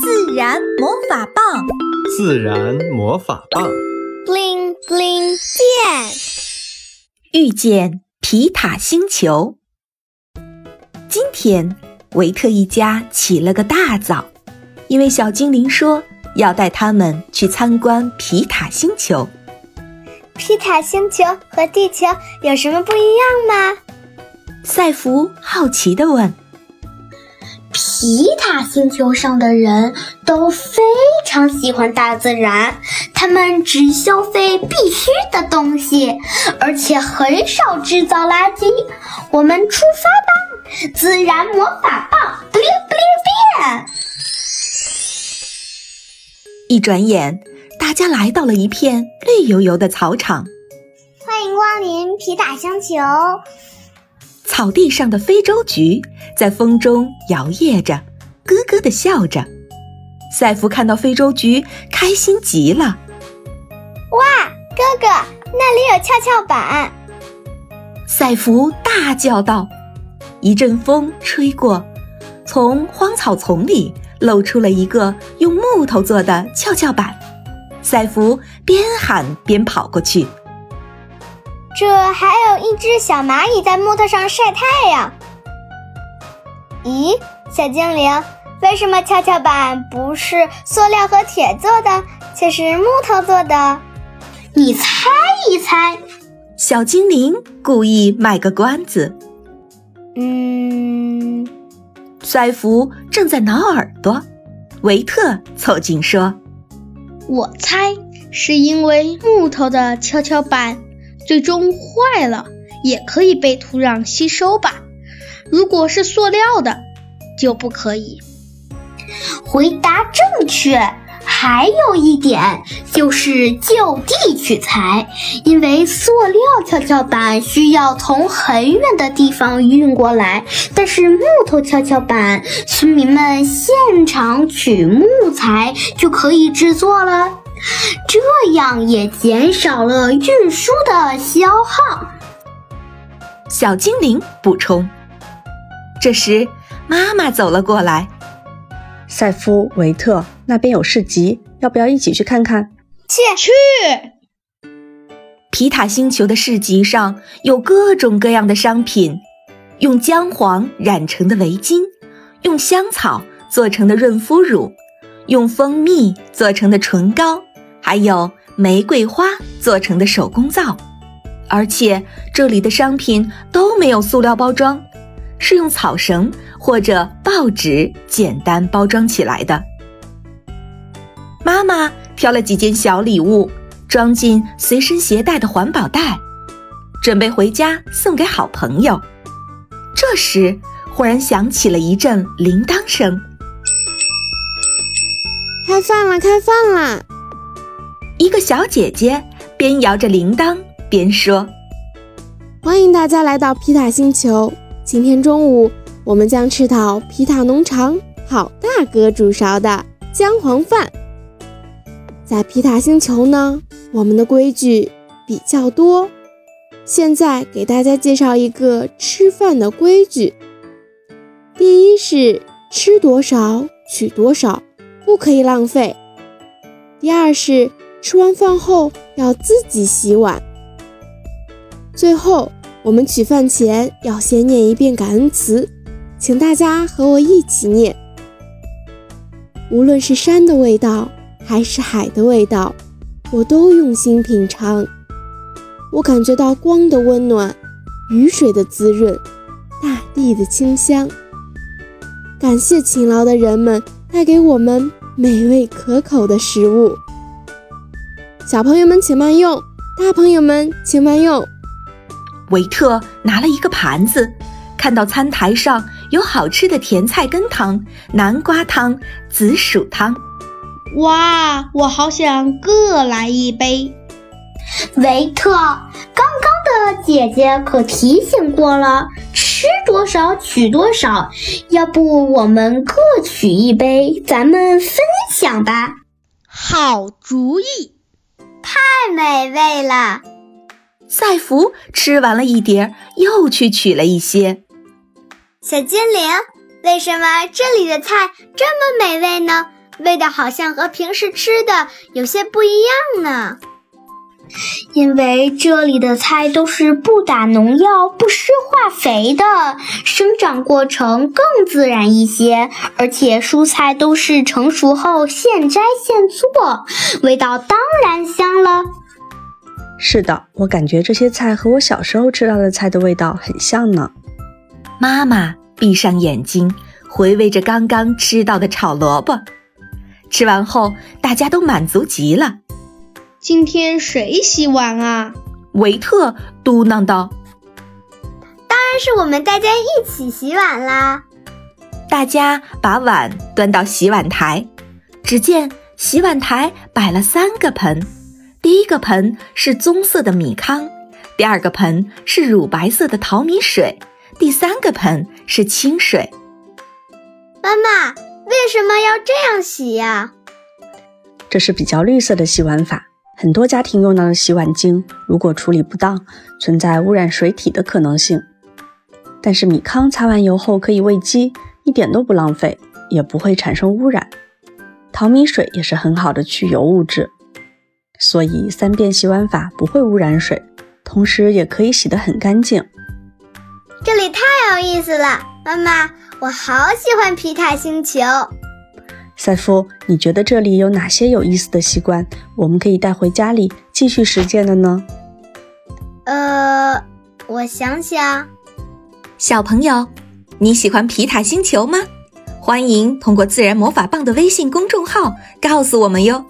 自然魔法棒，自然魔法棒，bling bling 变，遇见皮塔星球。今天维特一家起了个大早，因为小精灵说要带他们去参观皮塔星球。皮塔星球和地球有什么不一样吗？赛弗好奇地问。皮塔星球上的人都非常喜欢大自然，他们只消费必须的东西，而且很少制造垃圾。我们出发吧！自然魔法棒，不灵不灵变！一转眼，大家来到了一片绿油油的草场。欢迎光临皮塔星球。草地上的非洲菊在风中摇曳着，咯咯地笑着。赛弗看到非洲菊，开心极了。哇，哥哥，那里有跷跷板！赛弗大叫道。一阵风吹过，从荒草丛里露出了一个用木头做的跷跷板。赛弗边喊边跑过去。这还有一只小蚂蚁在木头上晒太阳。咦，小精灵，为什么跷跷板不是塑料和铁做的，却是木头做的？你猜一猜。小精灵故意卖个关子。嗯，赛弗正在挠耳朵，维特凑近说：“我猜是因为木头的跷跷板。”最终坏了，也可以被土壤吸收吧。如果是塑料的，就不可以。回答正确。还有一点就是就地取材，因为塑料跷跷板需要从很远的地方运过来，但是木头跷跷板，村民们现场取木材就可以制作了。这样也减少了运输的消耗。小精灵补充。这时，妈妈走了过来。赛夫维特那边有市集，要不要一起去看看？去去。皮塔星球的市集上有各种各样的商品：用姜黄染成的围巾，用香草做成的润肤乳，用蜂蜜做成的唇膏。还有玫瑰花做成的手工皂，而且这里的商品都没有塑料包装，是用草绳或者报纸简单包装起来的。妈妈挑了几件小礼物，装进随身携带的环保袋，准备回家送给好朋友。这时，忽然响起了一阵铃铛声：“开饭了，开饭了！”一个小姐姐边摇着铃铛边说：“欢迎大家来到皮塔星球。今天中午，我们将吃到皮塔农场好大哥煮烧的姜黄饭。在皮塔星球呢，我们的规矩比较多。现在给大家介绍一个吃饭的规矩：第一是吃多少取多少，不可以浪费；第二是。”吃完饭后要自己洗碗。最后，我们取饭前要先念一遍感恩词，请大家和我一起念。无论是山的味道还是海的味道，我都用心品尝。我感觉到光的温暖，雨水的滋润，大地的清香。感谢勤劳的人们带给我们美味可口的食物。小朋友们请慢用，大朋友们请慢用。维特拿了一个盘子，看到餐台上有好吃的甜菜根汤、南瓜汤、紫薯汤。哇，我好想各来一杯。维特，刚刚的姐姐可提醒过了，吃多少取多少。要不我们各取一杯，咱们分享吧。好主意。太美味了！赛福吃完了一碟，又去取了一些。小精灵，为什么这里的菜这么美味呢？味道好像和平时吃的有些不一样呢。因为这里的菜都是不打农药、不施化肥的，生长过程更自然一些，而且蔬菜都是成熟后现摘现做，味道当然香了。是的，我感觉这些菜和我小时候吃到的菜的味道很像呢。妈妈闭上眼睛，回味着刚刚吃到的炒萝卜。吃完后，大家都满足极了。今天谁洗碗啊？维特嘟囔道：“当然是我们大家一起洗碗啦！”大家把碗端到洗碗台，只见洗碗台摆了三个盆，第一个盆是棕色的米糠，第二个盆是乳白色的淘米水，第三个盆是清水。妈妈，为什么要这样洗呀？这是比较绿色的洗碗法。很多家庭用到的洗碗精，如果处理不当，存在污染水体的可能性。但是米糠擦完油后可以喂鸡，一点都不浪费，也不会产生污染。淘米水也是很好的去油物质，所以三遍洗碗法不会污染水，同时也可以洗得很干净。这里太有意思了，妈妈，我好喜欢皮塔星球。赛夫，你觉得这里有哪些有意思的习惯，我们可以带回家里继续实践的呢？呃，我想想，小朋友，你喜欢皮塔星球吗？欢迎通过自然魔法棒的微信公众号告诉我们哟。